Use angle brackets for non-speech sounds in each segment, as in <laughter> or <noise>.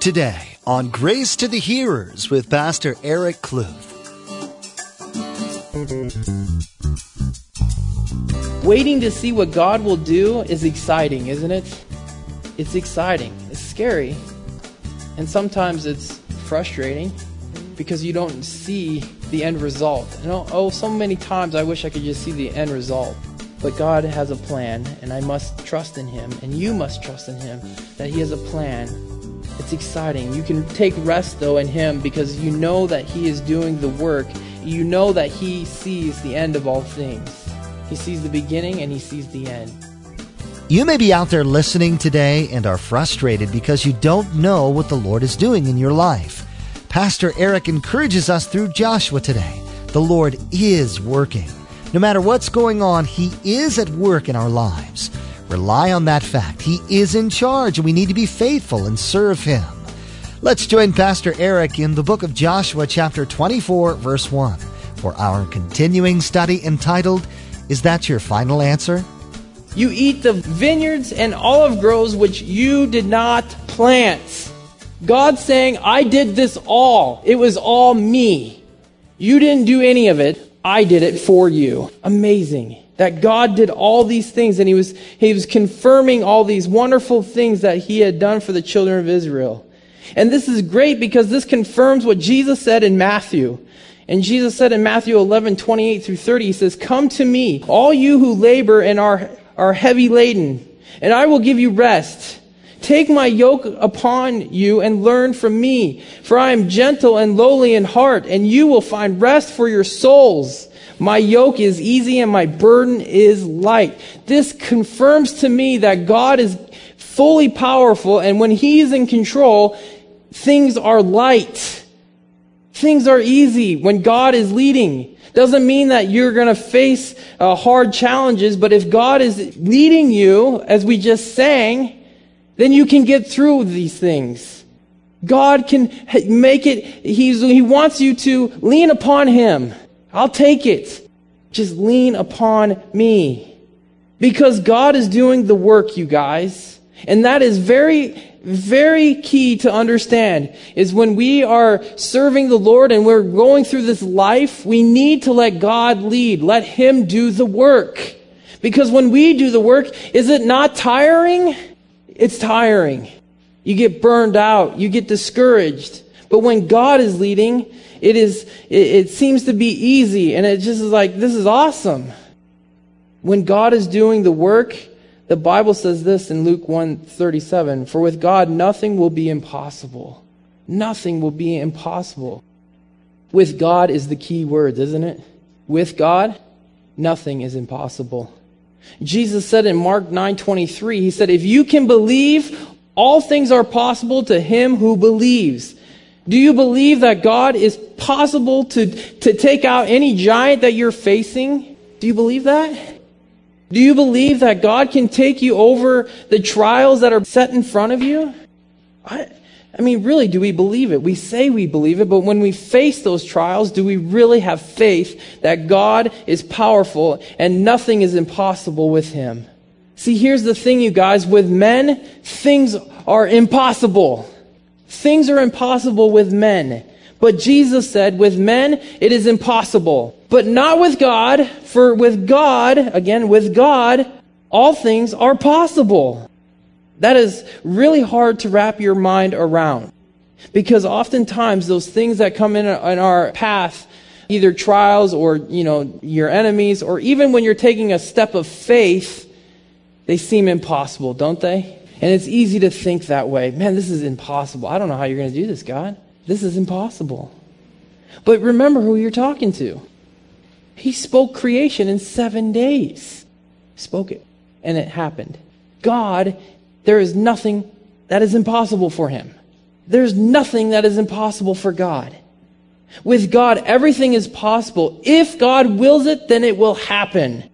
Today on Grace to the Hearers with Pastor Eric Kluth. Waiting to see what God will do is exciting, isn't it? It's exciting. It's scary. And sometimes it's frustrating because you don't see the end result. Know, oh, so many times I wish I could just see the end result. But God has a plan, and I must trust in Him, and you must trust in Him that He has a plan. It's exciting. You can take rest, though, in Him because you know that He is doing the work. You know that He sees the end of all things. He sees the beginning and He sees the end. You may be out there listening today and are frustrated because you don't know what the Lord is doing in your life. Pastor Eric encourages us through Joshua today. The Lord is working. No matter what's going on, He is at work in our lives. Rely on that fact. He is in charge, and we need to be faithful and serve Him. Let's join Pastor Eric in the book of Joshua, chapter 24, verse 1, for our continuing study entitled, Is That Your Final Answer? You eat the vineyards and olive groves which you did not plant. God saying, I did this all. It was all me. You didn't do any of it. I did it for you. Amazing. That God did all these things and he was, he was confirming all these wonderful things that he had done for the children of Israel. And this is great because this confirms what Jesus said in Matthew. And Jesus said in Matthew 11, 28 through 30, he says, Come to me, all you who labor and are, are heavy laden, and I will give you rest. Take my yoke upon you and learn from me, for I am gentle and lowly in heart, and you will find rest for your souls. My yoke is easy and my burden is light. This confirms to me that God is fully powerful, and when He is in control, things are light. Things are easy when God is leading. Doesn't mean that you're going to face uh, hard challenges, but if God is leading you, as we just sang, then you can get through these things. God can make it, he's, He wants you to lean upon Him. I'll take it. Just lean upon me. Because God is doing the work, you guys. And that is very, very key to understand is when we are serving the Lord and we're going through this life, we need to let God lead. Let Him do the work. Because when we do the work, is it not tiring? It's tiring. You get burned out. You get discouraged. But when God is leading, it is, it, it seems to be easy and it just is like, this is awesome. When God is doing the work, the Bible says this in Luke 137, for with God nothing will be impossible. Nothing will be impossible. With God is the key word, isn't it? With God, nothing is impossible. Jesus said in Mark 9:23, he said, "If you can believe, all things are possible to him who believes." Do you believe that God is possible to, to take out any giant that you're facing? Do you believe that? Do you believe that God can take you over the trials that are set in front of you? I, I mean, really, do we believe it? We say we believe it, but when we face those trials, do we really have faith that God is powerful and nothing is impossible with him? See, here's the thing, you guys. With men, things are impossible. Things are impossible with men. But Jesus said, with men, it is impossible. But not with God, for with God, again, with God, all things are possible. That is really hard to wrap your mind around. Because oftentimes those things that come in, in our path, either trials or, you know, your enemies, or even when you're taking a step of faith, they seem impossible, don't they? And it's easy to think that way. Man, this is impossible. I don't know how you're going to do this, God. This is impossible. But remember who you're talking to. He spoke creation in seven days. Spoke it. And it happened. God there is nothing that is impossible for him. There's nothing that is impossible for God. With God, everything is possible. If God wills it, then it will happen.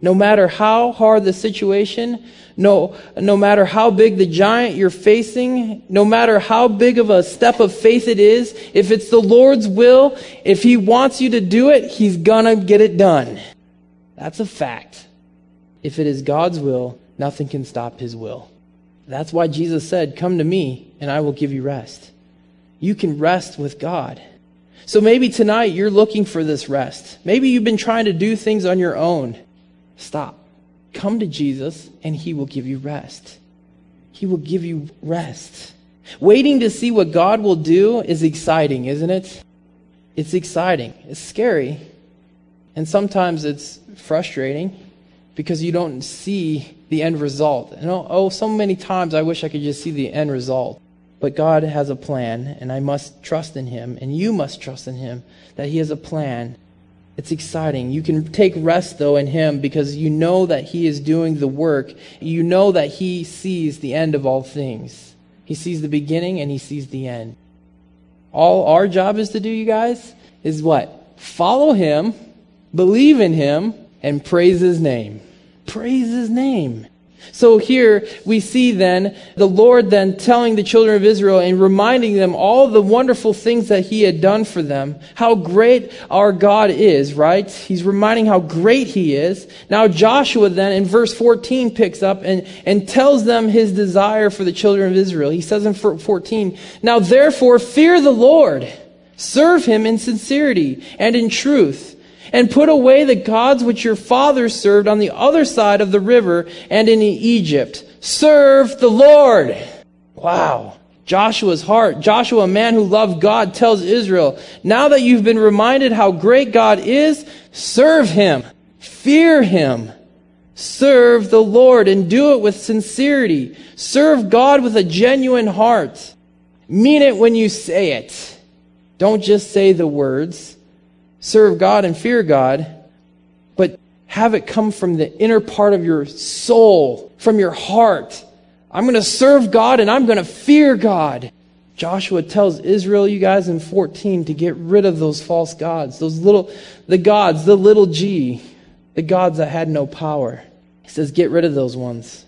No matter how hard the situation, no, no matter how big the giant you're facing, no matter how big of a step of faith it is, if it's the Lord's will, if He wants you to do it, He's gonna get it done. That's a fact. If it is God's will, nothing can stop His will. That's why Jesus said, Come to me, and I will give you rest. You can rest with God. So maybe tonight you're looking for this rest. Maybe you've been trying to do things on your own. Stop. Come to Jesus, and He will give you rest. He will give you rest. Waiting to see what God will do is exciting, isn't it? It's exciting. It's scary. And sometimes it's frustrating because you don't see the end result. And oh, oh, so many times I wish I could just see the end result. But God has a plan, and I must trust in Him, and you must trust in Him that He has a plan. It's exciting. You can take rest, though, in Him because you know that He is doing the work. You know that He sees the end of all things. He sees the beginning and He sees the end. All our job is to do, you guys, is what? Follow Him, believe in Him, and praise His name. Praise His name. So here we see then the Lord then telling the children of Israel and reminding them all the wonderful things that he had done for them, how great our God is, right? He's reminding how great he is. Now Joshua then in verse 14 picks up and, and tells them his desire for the children of Israel. He says in 14, Now therefore fear the Lord, serve him in sincerity and in truth and put away the gods which your fathers served on the other side of the river and in Egypt. Serve the Lord. Wow. Joshua's heart, Joshua, a man who loved God, tells Israel, now that you've been reminded how great God is, serve him, fear him, serve the Lord and do it with sincerity. Serve God with a genuine heart. Mean it when you say it. Don't just say the words serve God and fear God, but have it come from the inner part of your soul, from your heart. I'm going to serve God and I'm going to fear God. Joshua tells Israel, you guys, in 14 to get rid of those false gods, those little, the gods, the little g, the gods that had no power. He says, get rid of those ones.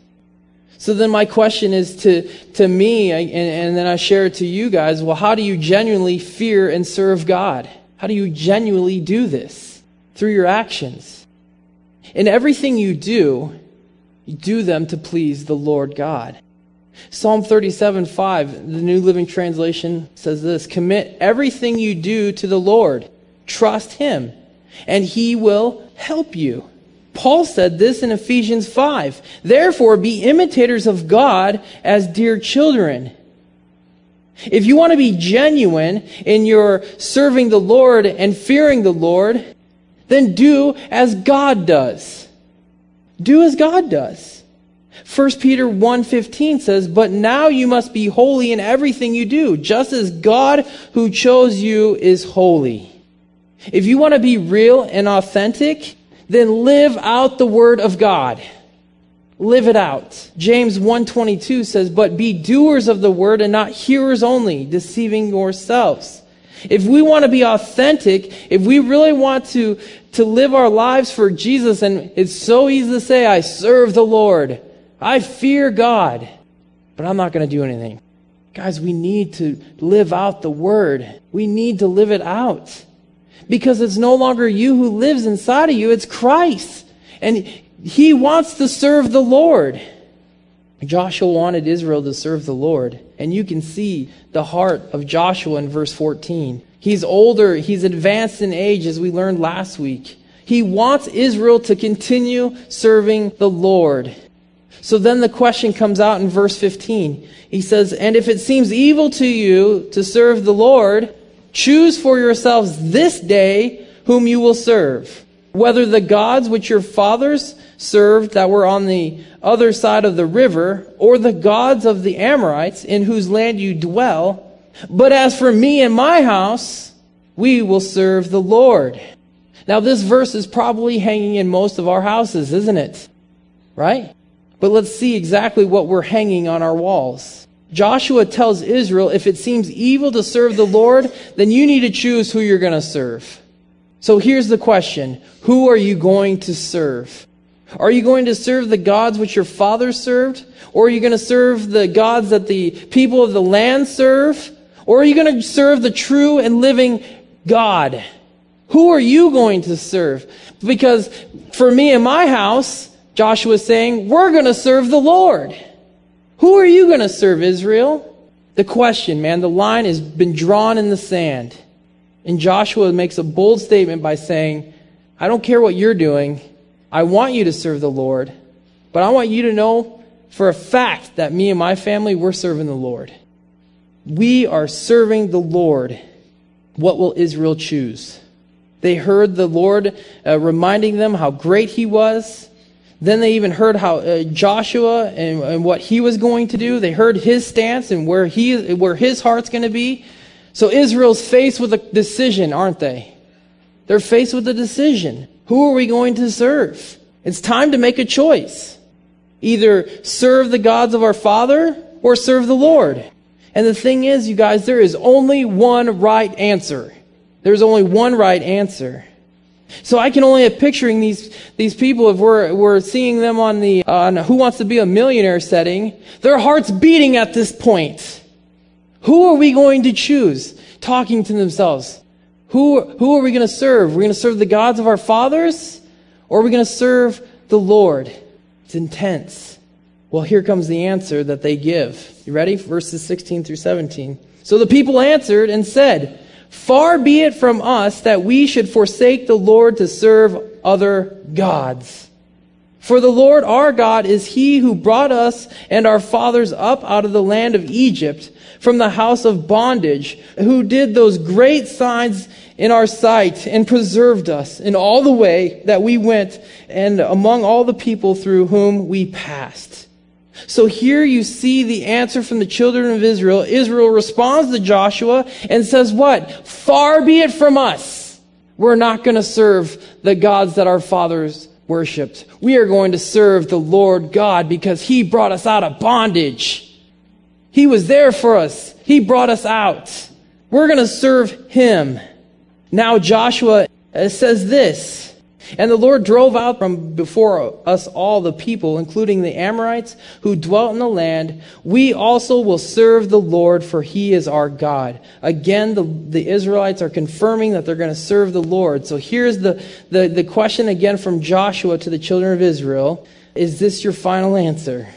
So then my question is to, to me, and, and then I share it to you guys, well, how do you genuinely fear and serve God? How do you genuinely do this? Through your actions. In everything you do, you do them to please the Lord God. Psalm 37 5, the New Living Translation says this Commit everything you do to the Lord. Trust Him, and He will help you. Paul said this in Ephesians 5. Therefore, be imitators of God as dear children if you want to be genuine in your serving the Lord and fearing the Lord, then do as God does. Do as God does. 1 Peter 1:15 says, "But now you must be holy in everything you do, just as God who chose you is holy." If you want to be real and authentic, then live out the word of God live it out. James 1:22 says, "But be doers of the word and not hearers only, deceiving yourselves." If we want to be authentic, if we really want to to live our lives for Jesus and it's so easy to say I serve the Lord. I fear God, but I'm not going to do anything. Guys, we need to live out the word. We need to live it out. Because it's no longer you who lives inside of you, it's Christ. And he wants to serve the Lord. Joshua wanted Israel to serve the Lord. And you can see the heart of Joshua in verse 14. He's older, he's advanced in age, as we learned last week. He wants Israel to continue serving the Lord. So then the question comes out in verse 15. He says, And if it seems evil to you to serve the Lord, choose for yourselves this day whom you will serve. Whether the gods which your fathers served that were on the other side of the river, or the gods of the Amorites in whose land you dwell. But as for me and my house, we will serve the Lord. Now, this verse is probably hanging in most of our houses, isn't it? Right? But let's see exactly what we're hanging on our walls. Joshua tells Israel if it seems evil to serve the Lord, then you need to choose who you're going to serve. So here's the question Who are you going to serve? Are you going to serve the gods which your fathers served? Or are you going to serve the gods that the people of the land serve? Or are you going to serve the true and living God? Who are you going to serve? Because for me and my house, Joshua is saying, we're going to serve the Lord. Who are you going to serve, Israel? The question, man, the line has been drawn in the sand. And Joshua makes a bold statement by saying, I don't care what you're doing. I want you to serve the Lord. But I want you to know for a fact that me and my family, we're serving the Lord. We are serving the Lord. What will Israel choose? They heard the Lord uh, reminding them how great he was. Then they even heard how uh, Joshua and, and, what he was going to do. They heard his stance and where he where his heart's going to be. So Israel's faced with a decision, aren't they? They're faced with a decision. Who are we going to serve? It's time to make a choice. Either serve the gods of our father or serve the Lord. And the thing is, you guys, there is only one right answer. There's only one right answer. So I can only have picturing these, these people if we're, we're seeing them on the, on Who Wants to Be a Millionaire setting, their hearts beating at this point. Who are we going to choose? Talking to themselves. Who, who are we going to serve? We're we going to serve the gods of our fathers? Or are we going to serve the Lord? It's intense. Well, here comes the answer that they give. You ready? Verses 16 through 17. So the people answered and said, Far be it from us that we should forsake the Lord to serve other gods. For the Lord our God is he who brought us and our fathers up out of the land of Egypt from the house of bondage, who did those great signs in our sight and preserved us in all the way that we went and among all the people through whom we passed. So here you see the answer from the children of Israel. Israel responds to Joshua and says, What? Far be it from us. We're not going to serve the gods that our fathers worshiped. We are going to serve the Lord God because He brought us out of bondage. He was there for us. He brought us out. We're going to serve Him. Now Joshua uh, says this. And the Lord drove out from before us all the people, including the Amorites who dwelt in the land. We also will serve the Lord, for he is our God. Again, the, the Israelites are confirming that they're going to serve the Lord. So here's the, the, the question again from Joshua to the children of Israel Is this your final answer?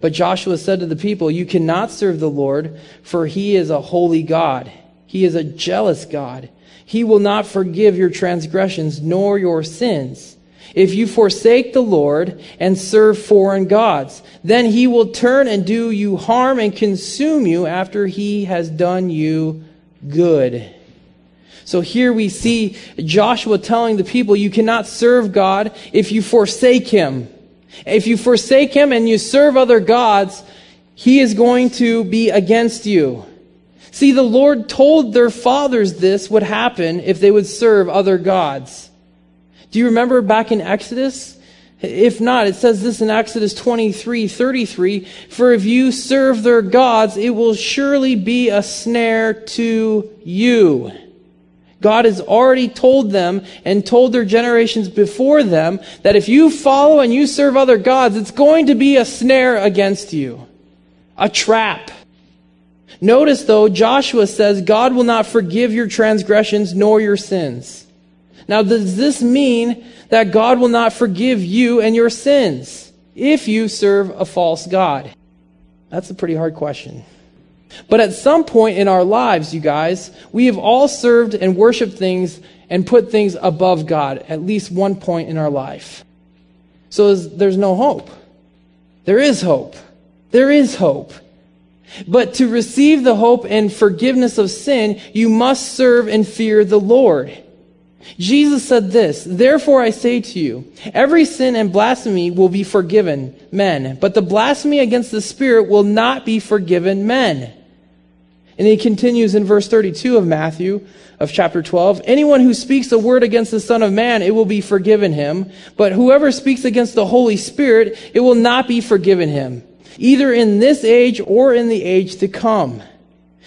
But Joshua said to the people, You cannot serve the Lord, for he is a holy God. He is a jealous God. He will not forgive your transgressions nor your sins. If you forsake the Lord and serve foreign gods, then he will turn and do you harm and consume you after he has done you good. So here we see Joshua telling the people, you cannot serve God if you forsake him. If you forsake him and you serve other gods, he is going to be against you. See, the Lord told their fathers this would happen if they would serve other gods. Do you remember back in Exodus? If not, it says this in Exodus 23, 33, for if you serve their gods, it will surely be a snare to you. God has already told them and told their generations before them that if you follow and you serve other gods, it's going to be a snare against you. A trap. Notice though, Joshua says, God will not forgive your transgressions nor your sins. Now, does this mean that God will not forgive you and your sins if you serve a false God? That's a pretty hard question. But at some point in our lives, you guys, we have all served and worshiped things and put things above God at least one point in our life. So there's no hope. There is hope. There is hope. But to receive the hope and forgiveness of sin, you must serve and fear the Lord. Jesus said this, Therefore I say to you, every sin and blasphemy will be forgiven men, but the blasphemy against the Spirit will not be forgiven men. And he continues in verse 32 of Matthew, of chapter 12, Anyone who speaks a word against the Son of Man, it will be forgiven him, but whoever speaks against the Holy Spirit, it will not be forgiven him either in this age or in the age to come.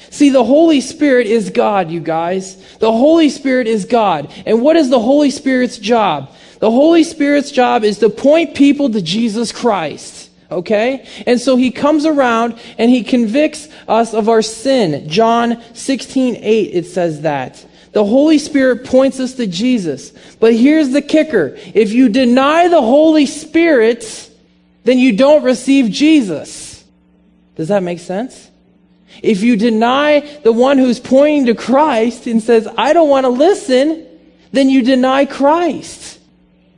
See, the Holy Spirit is God, you guys. The Holy Spirit is God. And what is the Holy Spirit's job? The Holy Spirit's job is to point people to Jesus Christ. Okay? And so he comes around and he convicts us of our sin. John 16, 8, it says that. The Holy Spirit points us to Jesus. But here's the kicker. If you deny the Holy Spirit, then you don't receive Jesus. Does that make sense? If you deny the one who's pointing to Christ and says, I don't want to listen, then you deny Christ.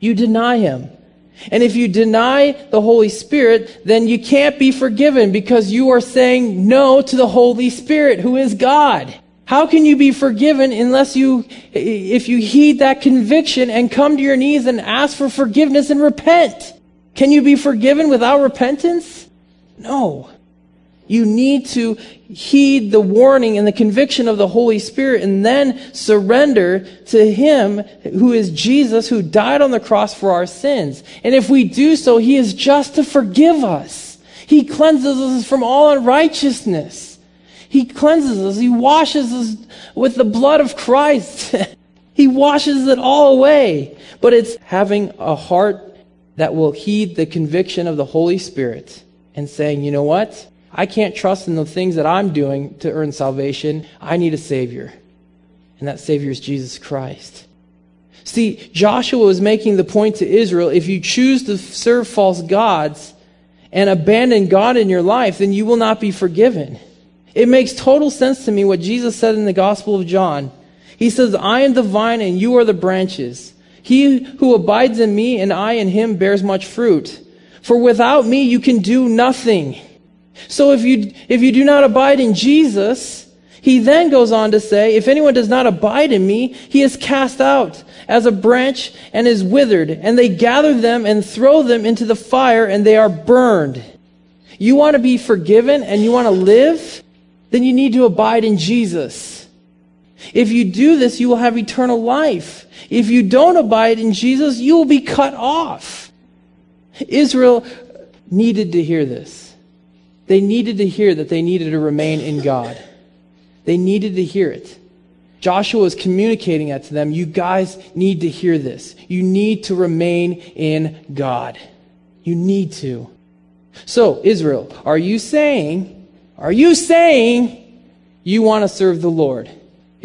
You deny him. And if you deny the Holy Spirit, then you can't be forgiven because you are saying no to the Holy Spirit, who is God. How can you be forgiven unless you, if you heed that conviction and come to your knees and ask for forgiveness and repent? Can you be forgiven without repentance? No. You need to heed the warning and the conviction of the Holy Spirit and then surrender to Him who is Jesus who died on the cross for our sins. And if we do so, He is just to forgive us. He cleanses us from all unrighteousness. He cleanses us. He washes us with the blood of Christ. <laughs> he washes it all away. But it's having a heart that will heed the conviction of the Holy Spirit and saying, you know what? I can't trust in the things that I'm doing to earn salvation. I need a Savior. And that Savior is Jesus Christ. See, Joshua was making the point to Israel if you choose to serve false gods and abandon God in your life, then you will not be forgiven. It makes total sense to me what Jesus said in the Gospel of John. He says, I am the vine and you are the branches. He who abides in me and I in him bears much fruit. For without me you can do nothing. So if you, if you do not abide in Jesus, he then goes on to say, if anyone does not abide in me, he is cast out as a branch and is withered, and they gather them and throw them into the fire, and they are burned. You want to be forgiven and you want to live? Then you need to abide in Jesus. If you do this, you will have eternal life. If you don't abide in Jesus, you will be cut off. Israel needed to hear this. They needed to hear that they needed to remain in God. They needed to hear it. Joshua was communicating that to them. You guys need to hear this. You need to remain in God. You need to. So, Israel, are you saying, are you saying you want to serve the Lord?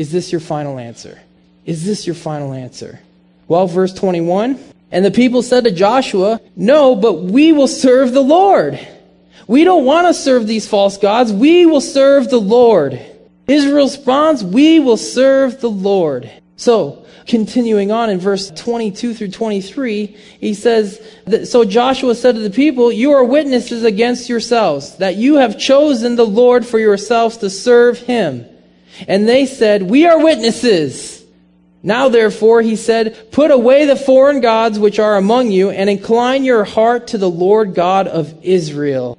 Is this your final answer? Is this your final answer? Well, verse 21 And the people said to Joshua, No, but we will serve the Lord. We don't want to serve these false gods. We will serve the Lord. Israel responds, We will serve the Lord. So, continuing on in verse 22 through 23, he says, that, So Joshua said to the people, You are witnesses against yourselves, that you have chosen the Lord for yourselves to serve him. And they said, We are witnesses. Now therefore, he said, Put away the foreign gods which are among you, and incline your heart to the Lord God of Israel.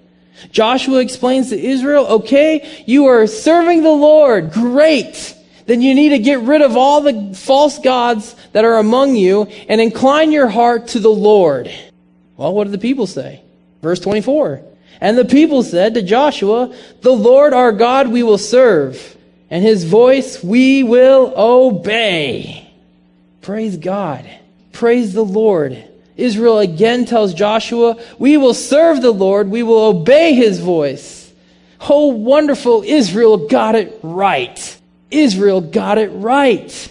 Joshua explains to Israel, okay, you are serving the Lord. Great. Then you need to get rid of all the false gods that are among you and incline your heart to the Lord. Well, what did the people say? Verse 24. And the people said to Joshua, The Lord our God we will serve, and his voice we will obey. Praise God. Praise the Lord. Israel again tells Joshua, We will serve the Lord, we will obey his voice. Oh, wonderful, Israel got it right. Israel got it right.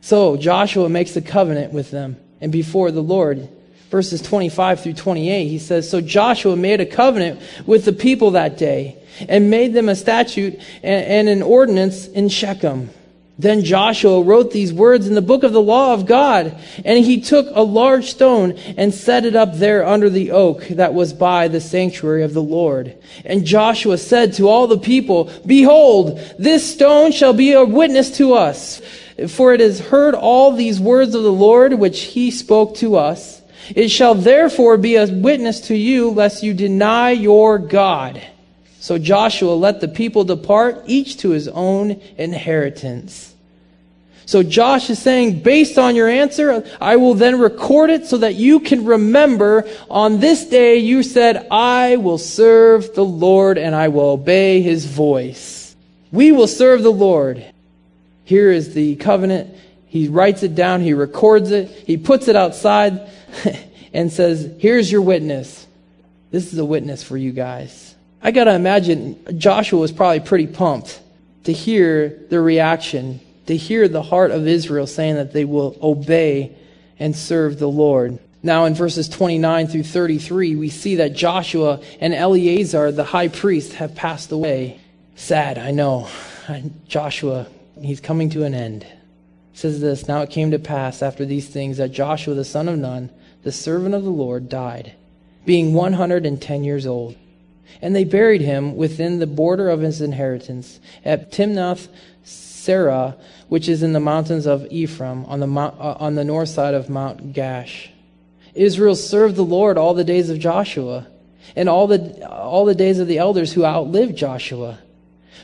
So Joshua makes a covenant with them and before the Lord. Verses 25 through 28, he says, So Joshua made a covenant with the people that day and made them a statute and, an ordinance in Shechem. Then Joshua wrote these words in the book of the law of God, and he took a large stone and set it up there under the oak that was by the sanctuary of the Lord. And Joshua said to all the people, Behold, this stone shall be a witness to us, for it has heard all these words of the Lord which he spoke to us. It shall therefore be a witness to you, lest you deny your God. So Joshua let the people depart, each to his own inheritance. So Josh is saying, based on your answer, I will then record it so that you can remember on this day you said, I will serve the Lord and I will obey his voice. We will serve the Lord. Here is the covenant. He writes it down. He records it. He puts it outside <laughs> and says, here's your witness. This is a witness for you guys. I got to imagine Joshua was probably pretty pumped to hear the reaction, to hear the heart of Israel saying that they will obey and serve the Lord. Now, in verses 29 through 33, we see that Joshua and Eleazar, the high priest, have passed away. Sad, I know. <laughs> Joshua, he's coming to an end. It says this Now it came to pass after these things that Joshua the son of Nun, the servant of the Lord, died, being 110 years old. And they buried him within the border of his inheritance at Timnath Serah, which is in the mountains of Ephraim, on the, uh, on the north side of Mount Gaash. Israel served the Lord all the days of Joshua and all the, all the days of the elders who outlived Joshua,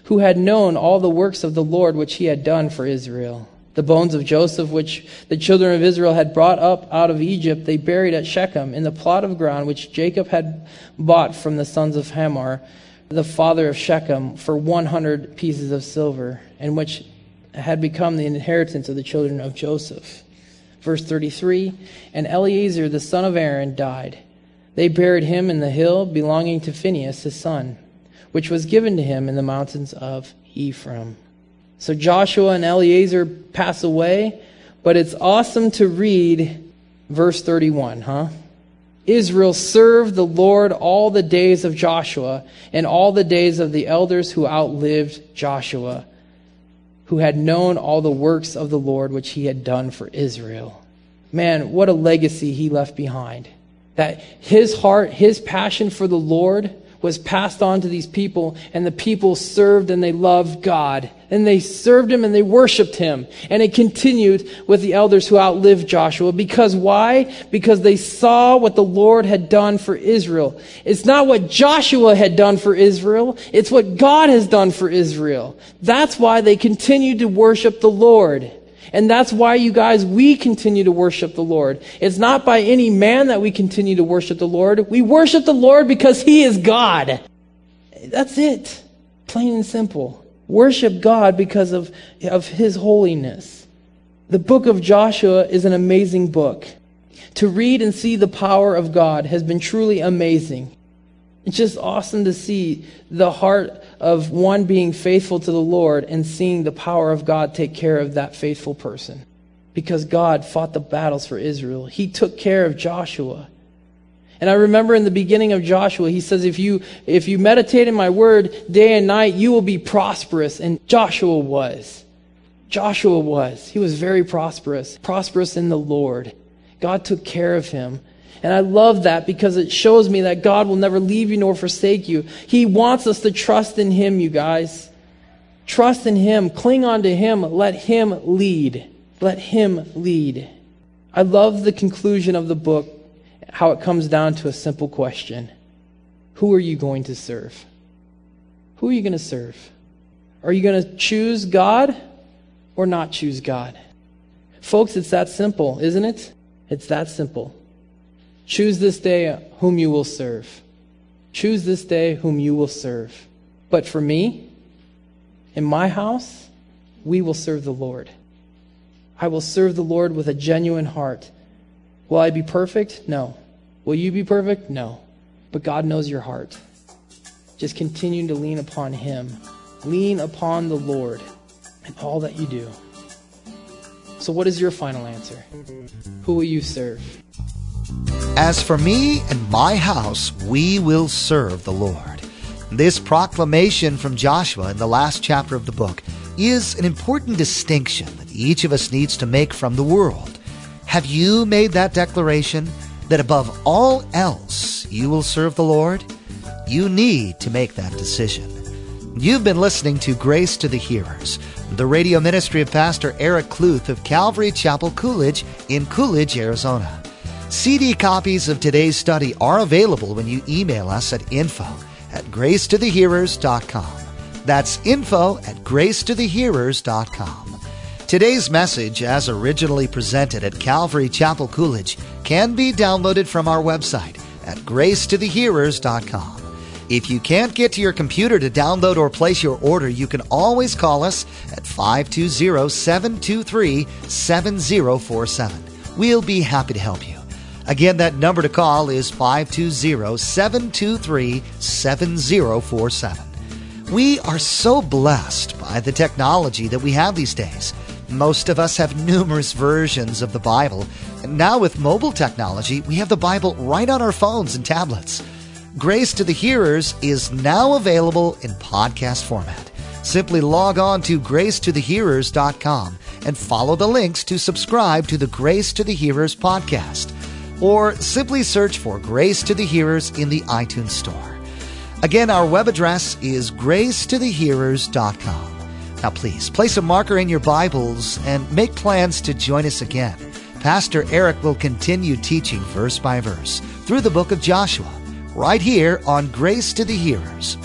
who had known all the works of the Lord which he had done for Israel. The bones of Joseph, which the children of Israel had brought up out of Egypt, they buried at Shechem in the plot of ground which Jacob had bought from the sons of Hamor, the father of Shechem, for 100 pieces of silver, and which had become the inheritance of the children of Joseph. Verse 33 And Eleazar the son of Aaron died. They buried him in the hill belonging to Phinehas his son, which was given to him in the mountains of Ephraim. So Joshua and Eleazar pass away, but it's awesome to read verse 31, huh? Israel served the Lord all the days of Joshua and all the days of the elders who outlived Joshua who had known all the works of the Lord which he had done for Israel. Man, what a legacy he left behind. That his heart, his passion for the Lord was passed on to these people, and the people served and they loved God. And they served him and they worshiped him. And it continued with the elders who outlived Joshua. Because why? Because they saw what the Lord had done for Israel. It's not what Joshua had done for Israel, it's what God has done for Israel. That's why they continued to worship the Lord. And that's why, you guys, we continue to worship the Lord. It's not by any man that we continue to worship the Lord. We worship the Lord because He is God. That's it. Plain and simple. Worship God because of, of His holiness. The book of Joshua is an amazing book. To read and see the power of God has been truly amazing. It's just awesome to see the heart of one being faithful to the Lord and seeing the power of God take care of that faithful person. Because God fought the battles for Israel. He took care of Joshua. And I remember in the beginning of Joshua, he says, if you, if you meditate in my word day and night, you will be prosperous. And Joshua was. Joshua was. He was very prosperous, prosperous in the Lord. God took care of him. And I love that because it shows me that God will never leave you nor forsake you. He wants us to trust in Him, you guys. Trust in Him. Cling on to Him. Let Him lead. Let Him lead. I love the conclusion of the book, how it comes down to a simple question Who are you going to serve? Who are you going to serve? Are you going to choose God or not choose God? Folks, it's that simple, isn't it? It's that simple. Choose this day whom you will serve. Choose this day whom you will serve. But for me, in my house, we will serve the Lord. I will serve the Lord with a genuine heart. Will I be perfect? No. Will you be perfect? No. But God knows your heart. Just continue to lean upon Him. Lean upon the Lord in all that you do. So, what is your final answer? Who will you serve? As for me and my house, we will serve the Lord. This proclamation from Joshua in the last chapter of the book is an important distinction that each of us needs to make from the world. Have you made that declaration that above all else you will serve the Lord? You need to make that decision. You've been listening to Grace to the Hearers, the radio ministry of Pastor Eric Kluth of Calvary Chapel Coolidge in Coolidge, Arizona. CD copies of today's study are available when you email us at info at gracetothehearers.com. That's info at gracetothehearers.com. Today's message, as originally presented at Calvary Chapel Coolidge, can be downloaded from our website at gracetothehearers.com. If you can't get to your computer to download or place your order, you can always call us at 520 723 7047. We'll be happy to help you. Again, that number to call is 520 723 7047. We are so blessed by the technology that we have these days. Most of us have numerous versions of the Bible. And now, with mobile technology, we have the Bible right on our phones and tablets. Grace to the Hearers is now available in podcast format. Simply log on to gracetothehearers.com and follow the links to subscribe to the Grace to the Hearers podcast. Or simply search for Grace to the Hearers in the iTunes Store. Again, our web address is gracetothehearers.com. Now, please place a marker in your Bibles and make plans to join us again. Pastor Eric will continue teaching verse by verse through the book of Joshua, right here on Grace to the Hearers.